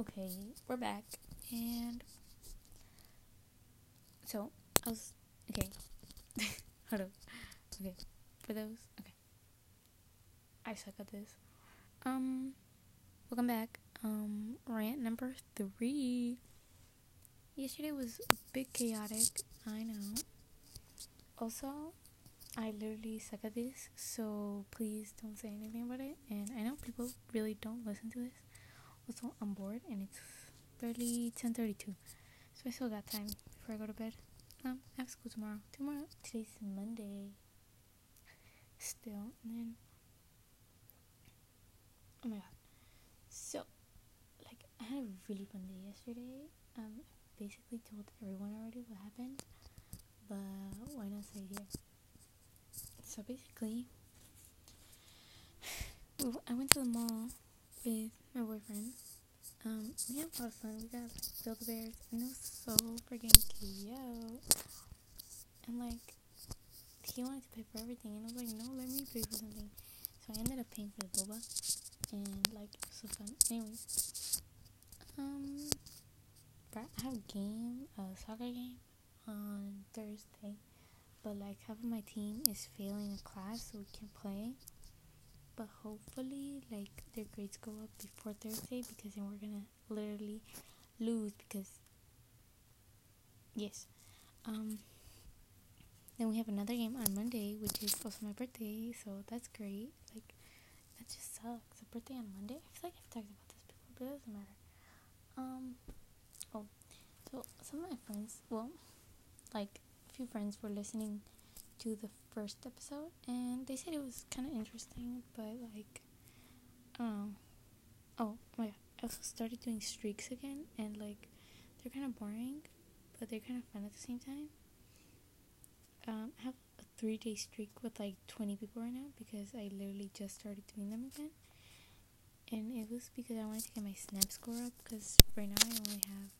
okay, we're back, and so I was okay. Hold up. Okay, for those, okay. I suck at this. Um, welcome back. Um, rant number three. Yesterday was a bit chaotic. I know. Also, I literally suck at this, so please don't say anything about it. And I know people really don't listen to this. Also, I'm bored, and it's barely 10:32, so I still got time before I go to bed. Um, I have school tomorrow. Tomorrow, today's Monday. Still, and then oh my god. So, like, I had a really fun day yesterday. Um, I basically told everyone already what happened, but why not say here? So basically, I went to the mall with my boyfriend. Um, we had a lot of fun. We got Build-A-Bears, and it was so freaking cute. And like, he wanted to pay for everything, and I was like, no, let me pay for something. So I ended up paying for the boba, and like, it was so fun. Anyways, um, I have a game, a soccer game on Thursday but like half of my team is failing a class so we can't play but hopefully like their grades go up before thursday because then we're gonna literally lose because yes um then we have another game on monday which is also my birthday so that's great like that just sucks. A birthday on monday? I feel like i've talked about this before but it doesn't matter. Um oh so some of my friends well like a few friends were listening to the first episode and they said it was kind of interesting, but like, know. Oh, my god. I also started doing streaks again and like, they're kind of boring, but they're kind of fun at the same time. Um, I have a three day streak with like 20 people right now because I literally just started doing them again. And it was because I wanted to get my snap score up because right now I only have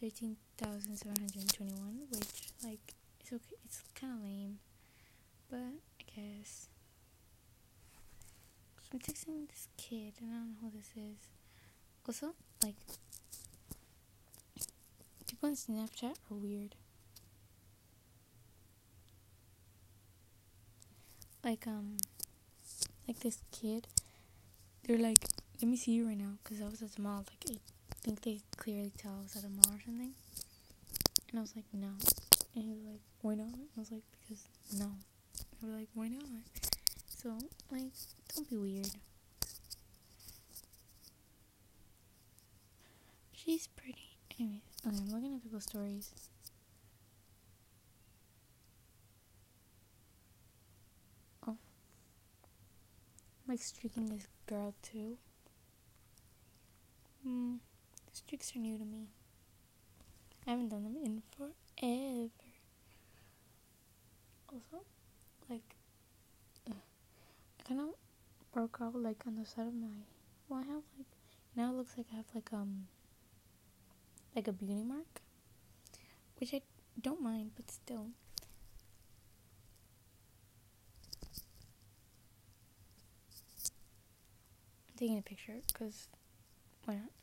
13,721, which, like, it's okay. It's kind of lame, but I guess. So I'm texting this kid, and I don't know who this is. Also, like, people on Snapchat are weird. Like, um, like this kid, they're like, let me see you right now, because I was at the mall, like, I think they clearly tell I was at a mall or something. And I was like, no. And he was like, why not? I was like, because no. Were like, why not? So, like, don't be weird. She's pretty. Anyways, okay, I'm looking at people's stories. Oh. I'm like streaking this girl too. Hmm. Streaks are new to me. I haven't done them in forever. Also, like, uh, I kind of broke out like on the side of my. Well, I have like now it looks like I have like um like a beauty mark, which I don't mind, but still. I'm taking a picture because why not?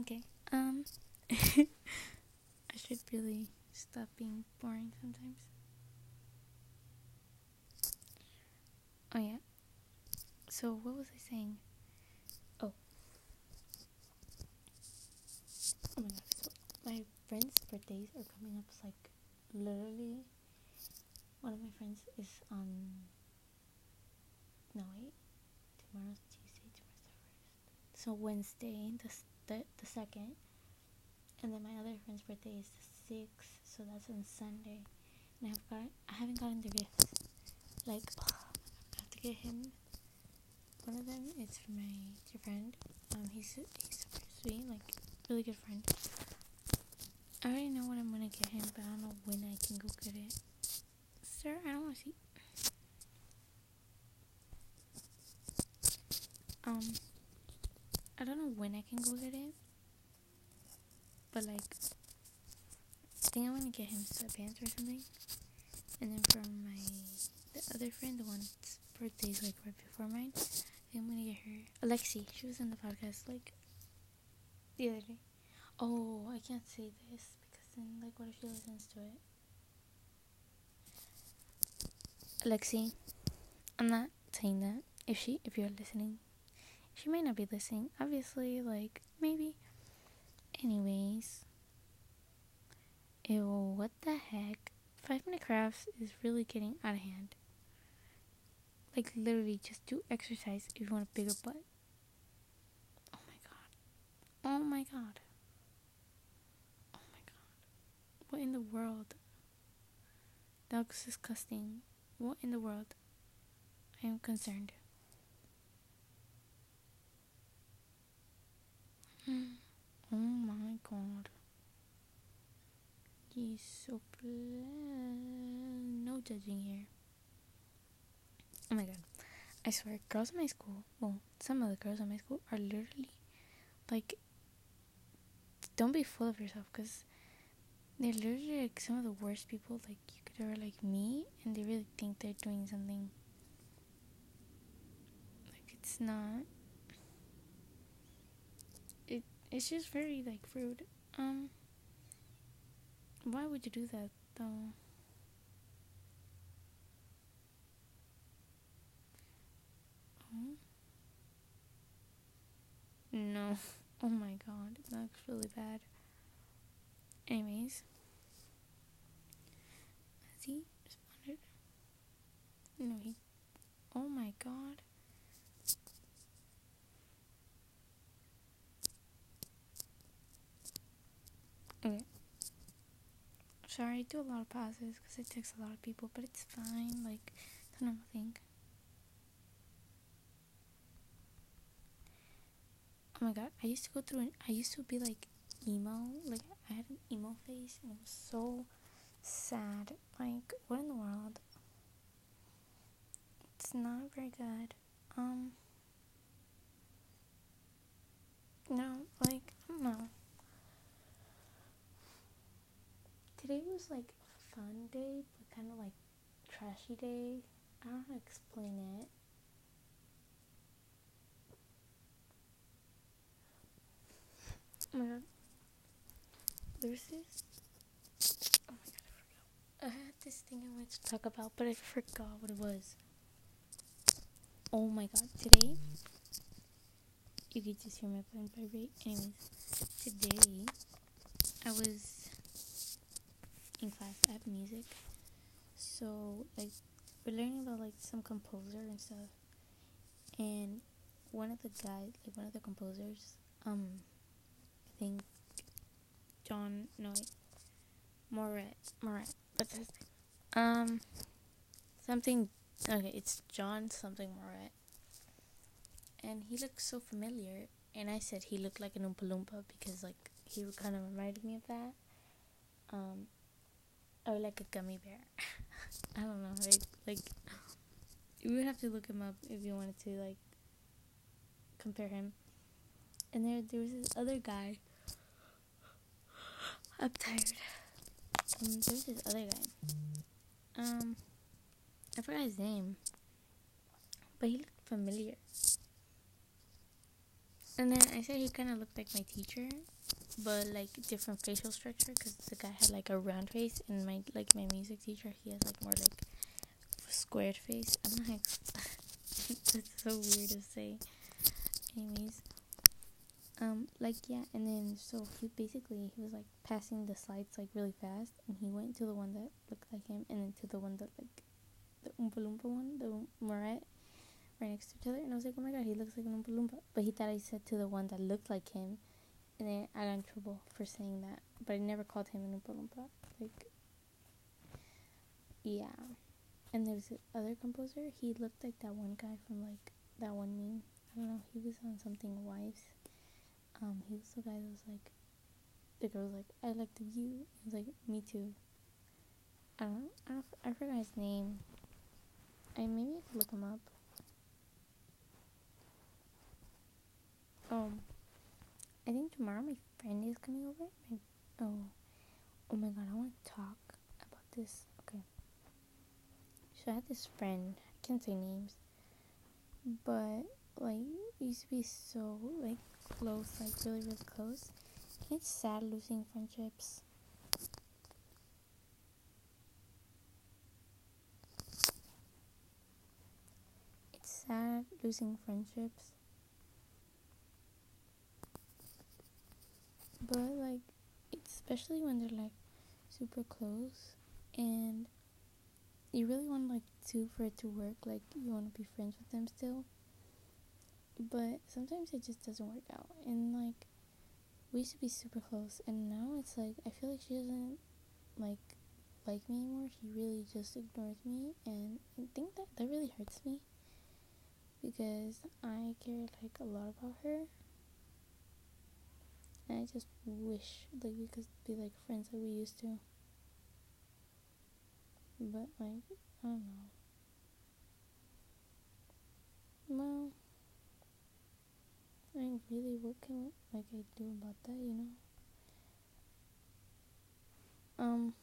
Okay. Um, I should really stop being boring sometimes. Oh yeah. So what was I saying? Oh. Oh my god. So my friends' birthdays are coming up. It's like literally. One of my friends is on. No wait. Tomorrow's. So Wednesday, the the, the second. And then my other friend's birthday is the sixth, so that's on Sunday. And I've got I haven't gotten the gifts. Like I have to get him. One of them is for my dear friend. Um, he's he's super sweet, like really good friend. I already know what I'm gonna get him, but I don't know when I can go get it. Sir, I don't want to see. Um, I don't know when I can go get it, but like, I think I want to get him sweatpants or something. And then for my the other friend, the one's birthday's like right before mine, I I'm gonna get her Alexi. She was in the podcast like the other day. Oh, I can't say this because then like what if she listens to it? Alexi, I'm not saying that. If she if you're listening, she might not be listening. Obviously, like maybe. Anyways. Ew, what the heck? Five minute crafts is really getting out of hand. Like literally just do exercise if you want a bigger butt. Oh my god. Oh my god. Oh my god. What in the world? That looks disgusting. What in the world? I am concerned. Oh my god. He's so. No judging here. Oh my god. I swear, girls in my school, well, some of the girls in my school are literally like, don't be full of yourself because they're literally like some of the worst people like you could ever like meet, and they really think they're doing something. Like, it's not. It It's just very like rude. Um, why would you do that though? Oh. No. Oh my god, that's really bad. Anyways. Has he responded? No, he. Oh my god. Okay. Sorry, I do a lot of pauses because it takes a lot of people, but it's fine. Like, it's a normal thing. Oh my god, I used to go through an, I used to be like emo. Like, I had an emo face and it was so sad. Like, what in the world? It's not very good. Um, no, like, I don't know. Today was like a fun day, but kind of like trashy day. I don't know how to explain it. Oh my god. There's this. Oh my god, I forgot. I had this thing I wanted to talk about, but I forgot what it was. Oh my god, today. You could just hear my phone vibrate. Anyways, today I was in class I have music. So like we're learning about like some composer and stuff. And one of the guys like one of the composers, um I think John no Moret Moret. What's his? Um something okay, it's John something Moret. And he looked so familiar and I said he looked like an Oompa Loompa because like he kind of reminded me of that. Um, or like a gummy bear. I don't know, like like you would have to look him up if you wanted to like compare him. And there there was this other guy. I'm tired. Um, there was this other guy. Um, I forgot his name, but he looked familiar. And then I said he kind of looked like my teacher, but like different facial structure because the guy had like a round face and my like my music teacher he has like more like a squared face. I'm like that's so weird to say. Anyways um like yeah and then so he basically he was like passing the slides like really fast and he went to the one that looked like him and then to the one that like the Oompa Loompa one the Moret right next to each other and I was like oh my god he looks like an Oompa Loompa but he thought I said to the one that looked like him and then I got in trouble for saying that. But I never called him an Oompa Loompa. Like, yeah. And there's other composer. He looked like that one guy from like that one meme. I don't know. He was on something wives. Um, he was the guy that was like, the girl was like, I like the view. He was like, me too. I don't. I don't. I forgot his name. I maybe I could look him up. Um I think tomorrow my friend is coming over. My, oh, oh my god, I want to talk about this. Okay. So I had this friend. I can't say names, but like used to be so like close, like really really close. It's sad losing friendships. It's sad losing friendships. But like especially when they're like super close and you really want like to for it to work like you want to be friends with them still. But sometimes it just doesn't work out. And like we used to be super close and now it's like i feel like she doesn't like like me anymore. She really just ignores me and i think that that really hurts me because i care like a lot about her and i just wish like we could be like friends like we used to but like i don't know well I mean, really, what can like I do about that? You know. Um.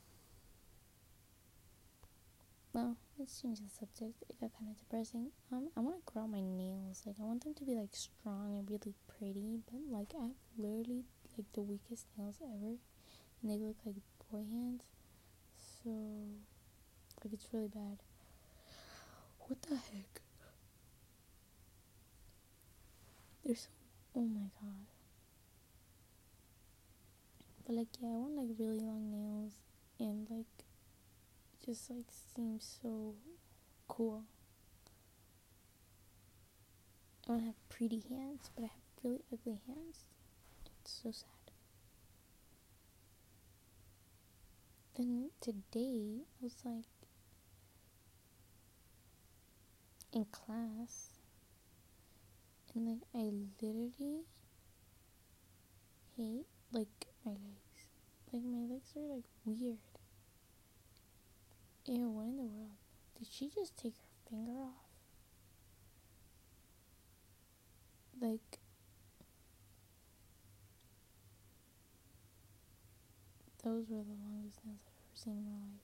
Well, let's change the subject. It got kind of depressing. Um, I want to grow my nails. Like, I want them to be like strong and really pretty. But like, I have literally like the weakest nails ever, and they look like boy hands. So, like, it's really bad. What the heck? They're so Oh my god. But like yeah, I want like really long nails and like just like seems so cool. I want to have pretty hands, but I have really ugly hands. It's so sad. Then today I was like in class and like I literally hate like my legs. Like my legs are like weird. Ew, what in the world? Did she just take her finger off? Like those were the longest nails I've ever seen in my life.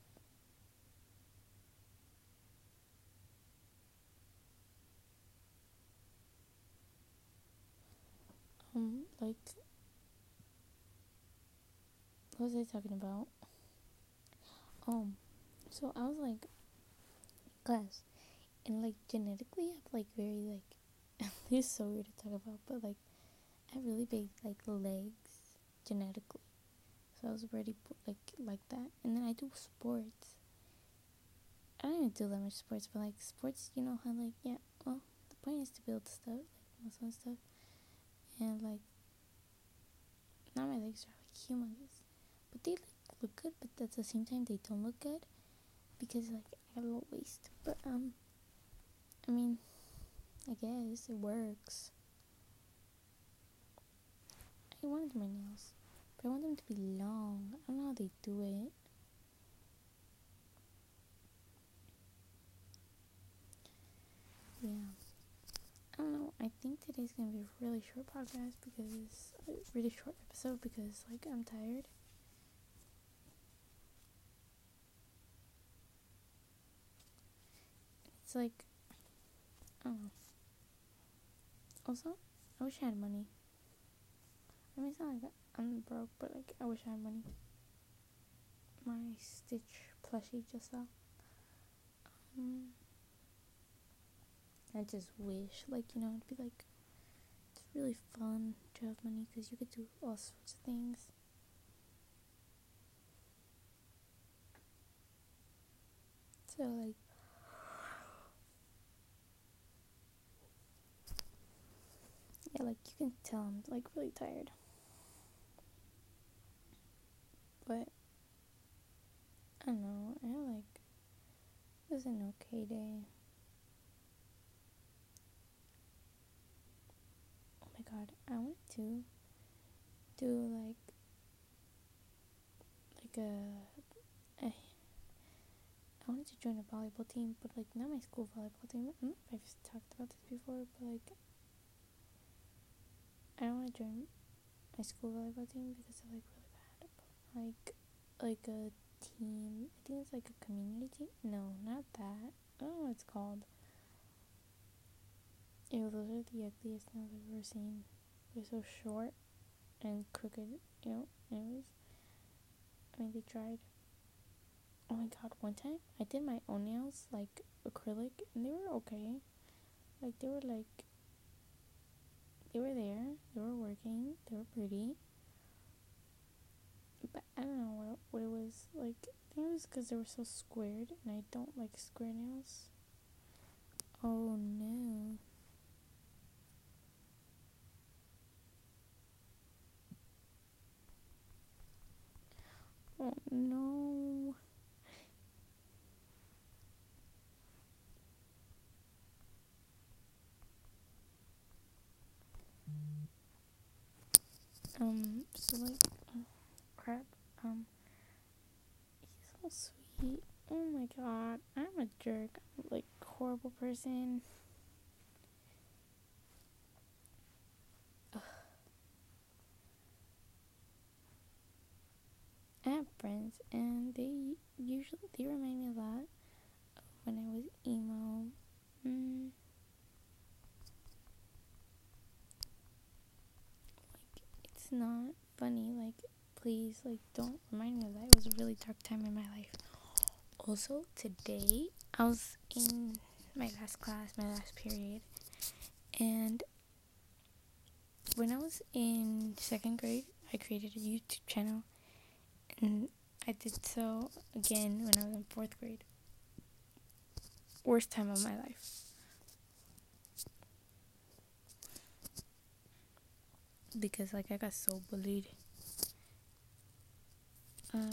um like what was I talking about? Um so I was like class and like genetically I have like very like this is so weird to talk about but like I have really big like legs genetically. So I was already like like that. And then I do sports. I don't even do that much sports but like sports you know how like yeah well the point is to build stuff like muscle and stuff. And like now my legs are like humongous but they like, look good but at the same time they don't look good because like I have a little waist. But um I mean I guess it works. I wanted my nails but I want them to be long. I don't know how they do it. Yeah. I don't know. I think today's gonna be a really short podcast because a really short episode because like I'm tired. It's like know. Also, I wish I had money. I mean, it's not like I'm broke, but like I wish I had money. My Stitch plushie just fell. Um, I just wish, like, you know, it'd be like, it's really fun to have money because you could do all sorts of things. So, like, yeah, like, you can tell I'm, like, really tired. But, I don't know, I like, it was an okay day. Oh my god, I want to do like like a, a I wanted to join a volleyball team, but like not my school volleyball team. I don't know if I've talked about this before, but like I don't want to join my school volleyball team because they're like really bad. Like like a team. I think it's like a community team. No, not that. I don't know what it's called. Ew, those are the ugliest nails I've ever seen. They're so short and crooked. You know. Anyways, I mean they tried. Oh my god! One time I did my own nails like acrylic, and they were okay. Like they were like they were there. They were working. They were pretty. But I don't know what what it was like. I think it was because they were so squared, and I don't like square nails. Oh no. Oh no. Um, so like, oh, crap. Um, he's so sweet. Oh my god, I'm a jerk. I'm like horrible person. I have friends, and they usually they remind me a lot of when I was emo. Mm. Not funny. Like please, like don't remind me of that. It was a really dark time in my life. Also, today I was in my last class, my last period, and when I was in second grade, I created a YouTube channel, and I did so again when I was in fourth grade. Worst time of my life. Because like I got so bullied. Um,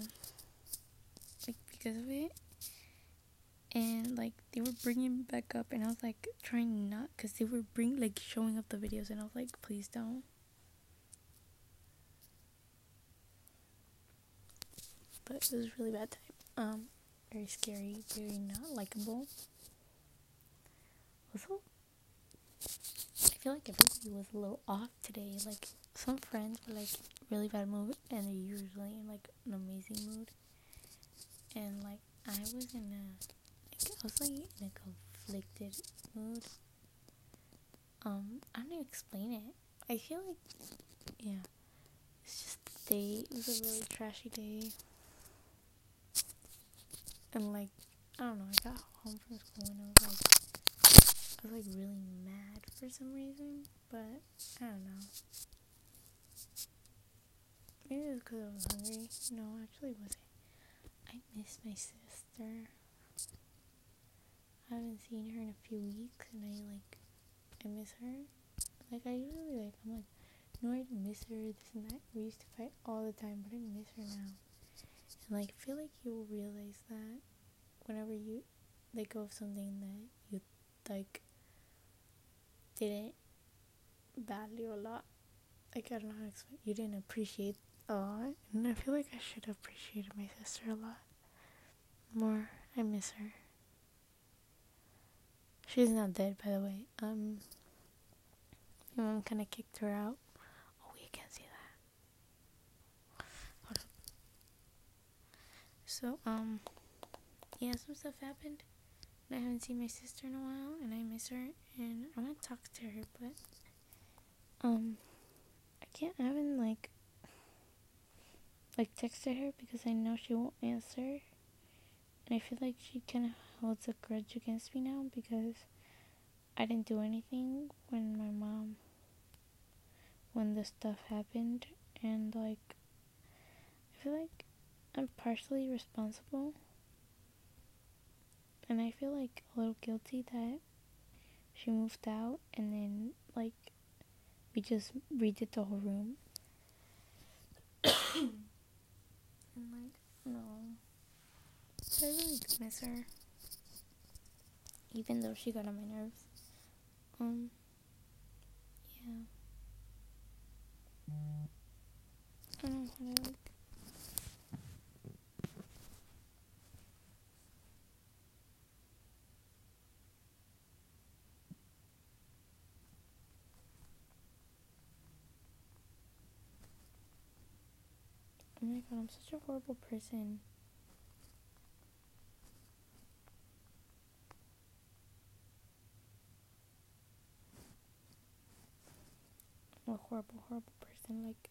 like because of it, and like they were bringing me back up, and I was like trying not, cause they were bring like showing up the videos, and I was like, please don't. But it was really bad time. Um, very scary, very not likable. Also, feel like everybody was a little off today. Like some friends were like really bad mood, and they're usually in like an amazing mood. And like I was in a, I was like in a conflicted mood. Um, I don't even explain it. I feel like, yeah, it's just the day. It was a really trashy day. And like, I don't know. I got home from school and I was like, was like really mad for some reason, but I don't know. Maybe it was because I was hungry. No, actually wasn't. I miss my sister. I haven't seen her in a few weeks, and I like, I miss her. Like I usually like, I'm like, no, I miss her. This and that. We used to fight all the time, but I miss her now. And like, I feel like you will realize that whenever you let go of something that you like didn't value a lot. Like I don't know how to explain. You didn't appreciate a lot, and I feel like I should have appreciated my sister a lot more. I miss her. She's not dead, by the way. Um, my mom kind of kicked her out. Oh, we can't see that. Hold. So, um, yeah, some stuff happened. I haven't seen my sister in a while, and I miss her, and I want to talk to her, but um, I can't. I haven't like like texted her because I know she won't answer, and I feel like she kind of holds a grudge against me now because I didn't do anything when my mom when the stuff happened, and like I feel like I'm partially responsible and I feel like a little guilty that she moved out and then like we just redid the whole room. and like no. I really miss her. Even though she got on my nerves. Um yeah. I don't know how to like Oh my god, I'm such a horrible person. I'm a horrible, horrible person. Like,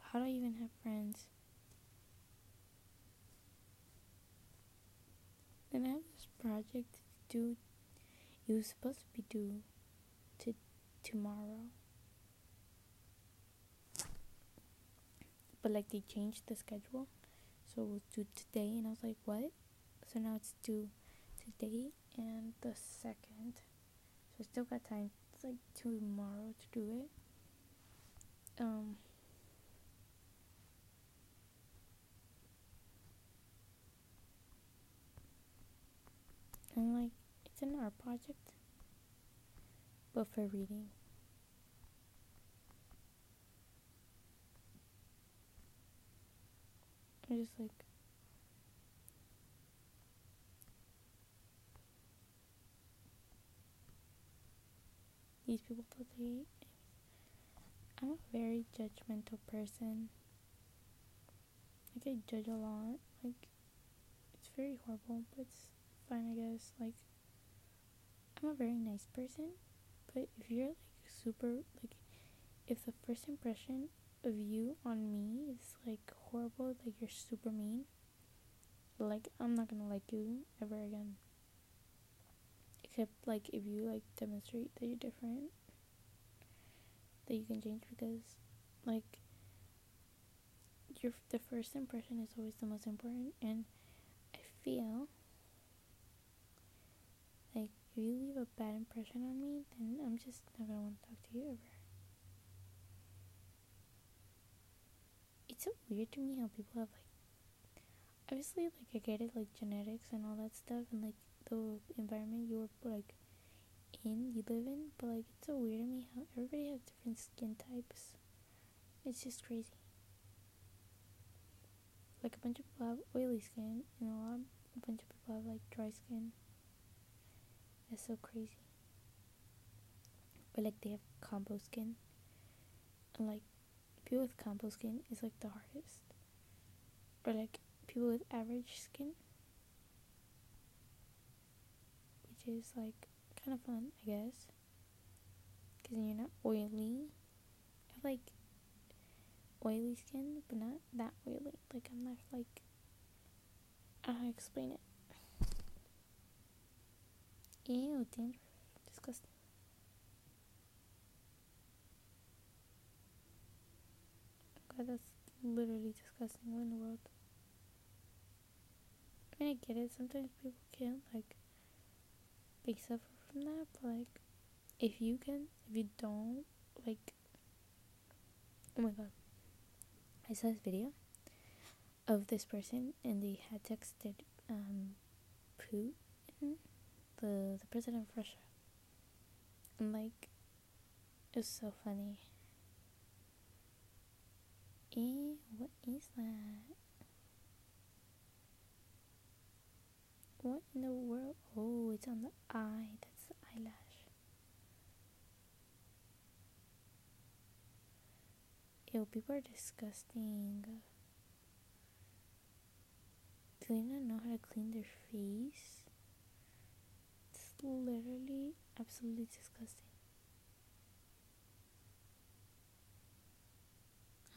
how do I even have friends? And I have this project due. It was supposed to be due to tomorrow. But like they changed the schedule. So was due today and I was like, What? So now it's due today and the second. So I still got time. It's like tomorrow to do it. Um and like it's an art project but for reading i just like these people thought they I'm a very judgmental person like I judge a lot like it's very horrible but it's fine, I guess. Like, I'm a very nice person, but if you're like super, like, if the first impression of you on me is like horrible, like you're super mean, like, I'm not gonna like you ever again. Except, like, if you like demonstrate that you're different, that you can change because, like, your the first impression is always the most important, and I feel like if you leave a bad impression on me, then I'm just not gonna want to talk to you ever. It's so weird to me how people have like, obviously, like I get it, like genetics and all that stuff, and like the environment you were like in, you live in, but like it's so weird to me how everybody has different skin types. It's just crazy. Like a bunch of people have oily skin, and a lot, a bunch of people have like dry skin. It's so crazy. But like they have combo skin. And like people with combo skin is like the hardest. Or like people with average skin. Which is like kind of fun, I guess. Because you're not oily. I have like oily skin, but not that oily. Like I'm not like I don't know how to explain it. Ew, dandruff. Disgusting. God, that's literally disgusting. What in the world? I mean, I get it. Sometimes people can't, like, they suffer from that, but, like, if you can, if you don't, like, oh my god. I saw this video of this person, and they had texted, um, Putin the the president of Russia. And like it was so funny. Eh, what is that? What in the world? Oh, it's on the eye. That's the eyelash. Ew, people are disgusting. Do they not know how to clean their face? It's literally absolutely disgusting.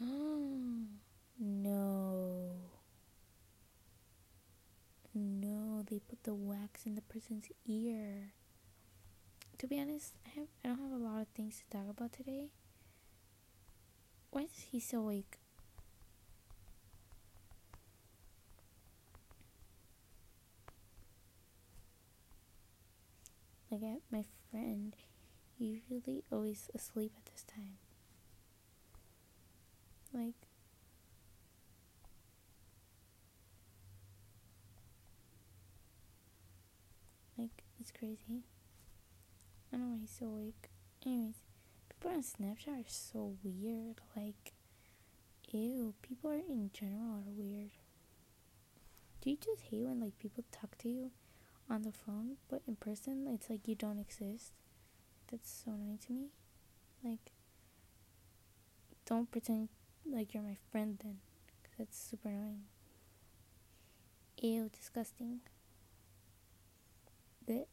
no. No, they put the wax in the person's ear. To be honest, I have I don't have a lot of things to talk about today. Why is he so awake? Like my friend, usually always asleep at this time. Like like it's crazy. I don't know why he's so awake. Anyways, people on Snapchat are so weird. Like, ew, people are in general are weird. Do you just hate when like people talk to you on the phone, but in person, it's like you don't exist. That's so annoying to me. Like, don't pretend like you're my friend then, because That's super annoying. Ew, disgusting. The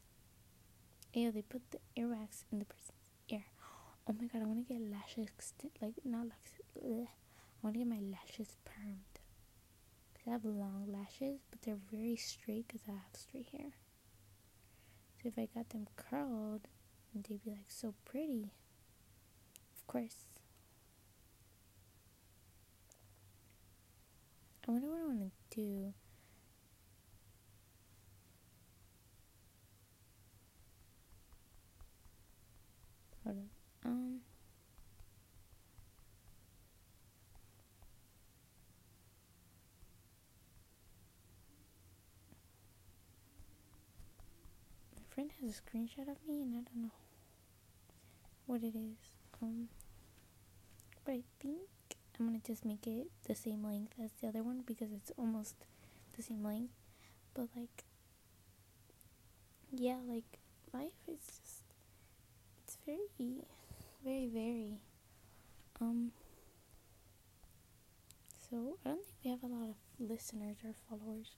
ew, they put the earwax in the person's ear. Oh my god, I want to get lashes extended. Like, not lashes. I want to get my lashes permed. Because I have long lashes, but they're very straight because I have straight hair. So if I got them curled, they'd be like so pretty. Of course. I wonder what I want to do. Hold on. Um. My friend has a screenshot of me, and I don't know what it is. Um. But I think I'm gonna just make it the same length as the other one because it's almost the same length. But like, yeah, like life is just it's very, very, very. Um. So I don't think we have a lot of listeners or followers,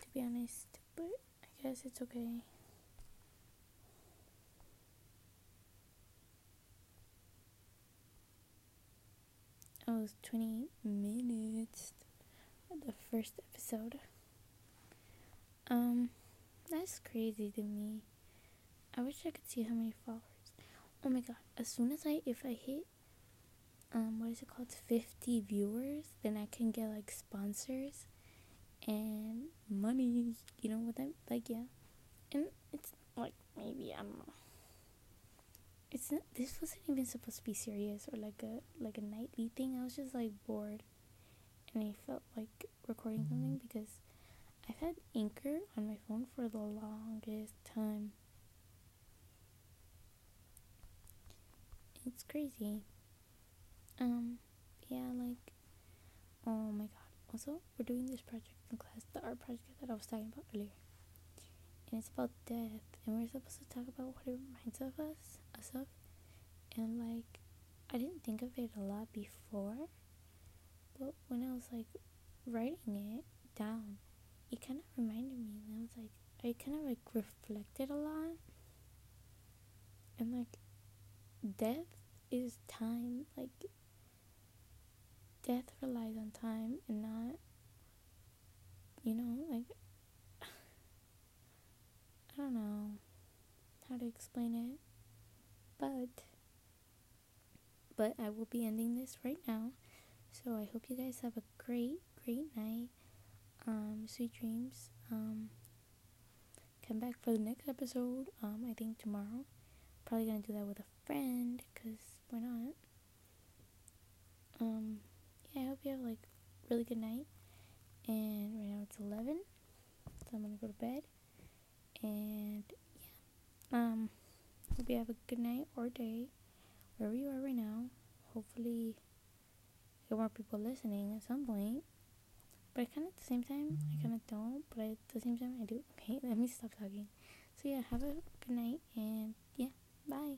to be honest. But I guess it's okay. Was 20 minutes. The first episode. Um, that's crazy to me. I wish I could see how many followers. Oh my god! As soon as I, if I hit, um, what is it called, 50 viewers, then I can get like sponsors and money. You know what I'm like? Yeah, and it's like maybe I don't know it's not, this wasn't even supposed to be serious or like a like a nightly thing. I was just like bored, and I felt like recording something because I've had Anchor on my phone for the longest time. It's crazy. Um, yeah, like, oh my god. Also, we're doing this project in class, the art project that I was talking about earlier and it's about death and we're supposed to talk about what it reminds of us us of. And like I didn't think of it a lot before but when I was like writing it down it kind of reminded me and I was like I kind of like reflected a lot. And like death is time like death relies on time and not you know like I don't know how to explain it, but but I will be ending this right now. So I hope you guys have a great, great night. Um, sweet dreams. Um, come back for the next episode. Um, I think tomorrow. Probably gonna do that with a friend, cause why not? Um, yeah. I hope you have like really good night. And right now it's eleven, so I'm gonna go to bed. And um, hope you have a good night or day wherever you are right now. Hopefully, get more people listening at some point. But I kind of at the same time, I kind of don't. But at the same time, I do. Okay, let me stop talking. So yeah, have a good night and yeah, bye.